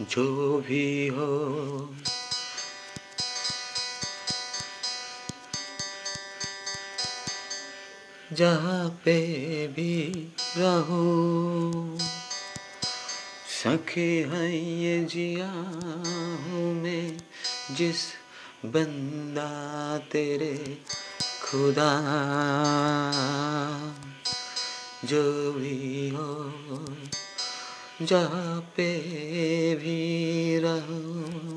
जो भी हो। जहाँ पे भी रहूँ, सखे है ये जिया हूँ मैं, जिस बंदा तेरे खुदा। जो भी हो जहाँ पे भी रहूँ,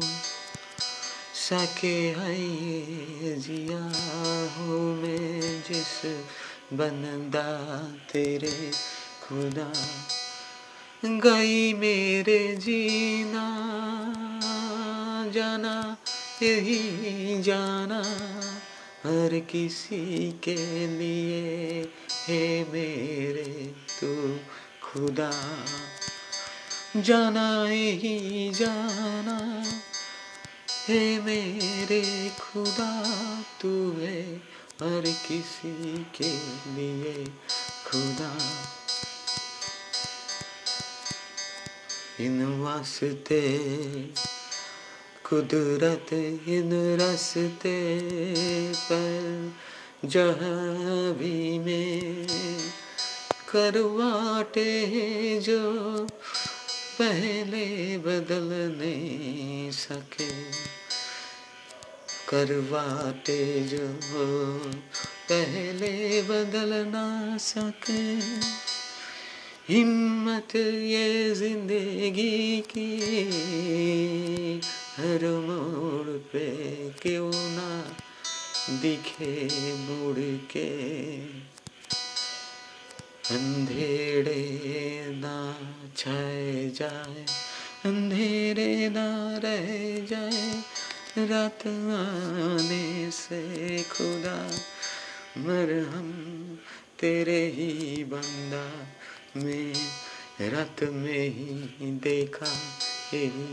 सके है जिया हूँ मैं जिस बंदा तेरे खुदा। गई मेरे जीना, जाना, यही जाना, हर किसी के लिए है मेरे तू खुदा। जाना ही जाना। है मेरे खुदा, तू है हर किसी के लिए खुदा। इन वास्ते कुदरत, इन रस्ते पर जहाँ भी में करवाटे जो पहले बदल नहीं सके। करवाते जो पहले बदल ना सके। हिम्मत ये ज़िंदगी की, हर मोड़ पे क्यों ना दिखे मुड़ के। अंधेरे ना छाए जाए, अंधेरे ना रह जाए, रात आने से खुदा, मरहम तेरे ही बंदा, मैं रात में ही देखा यही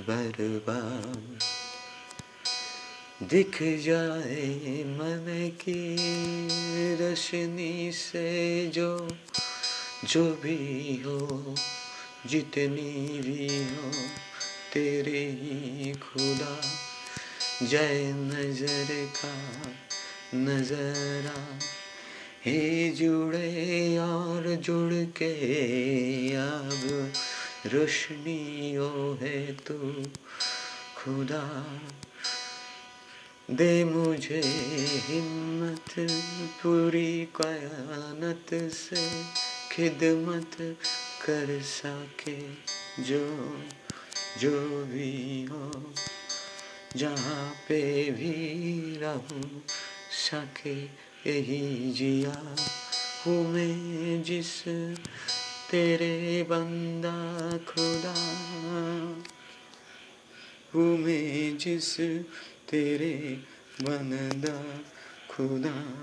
बर्बाद। दिख जाए मन की रशनी से जो जो भी हो, जितनी भी हो, तेरे ही खुदा। जय नज़र का नजरा, हे जुड़े और जुड़ के अब रोशनियों है तू खुदा। दे मुझे हिम्मत, पूरी कयानत से खिदमत कर सके जो जो भी हो। जहाँ पे भी रहूँ सके, यही जिया हूँ मैं जिस तेरे बंदा खुदा। हूँ मैं जिस तेरे बनदा खुदा।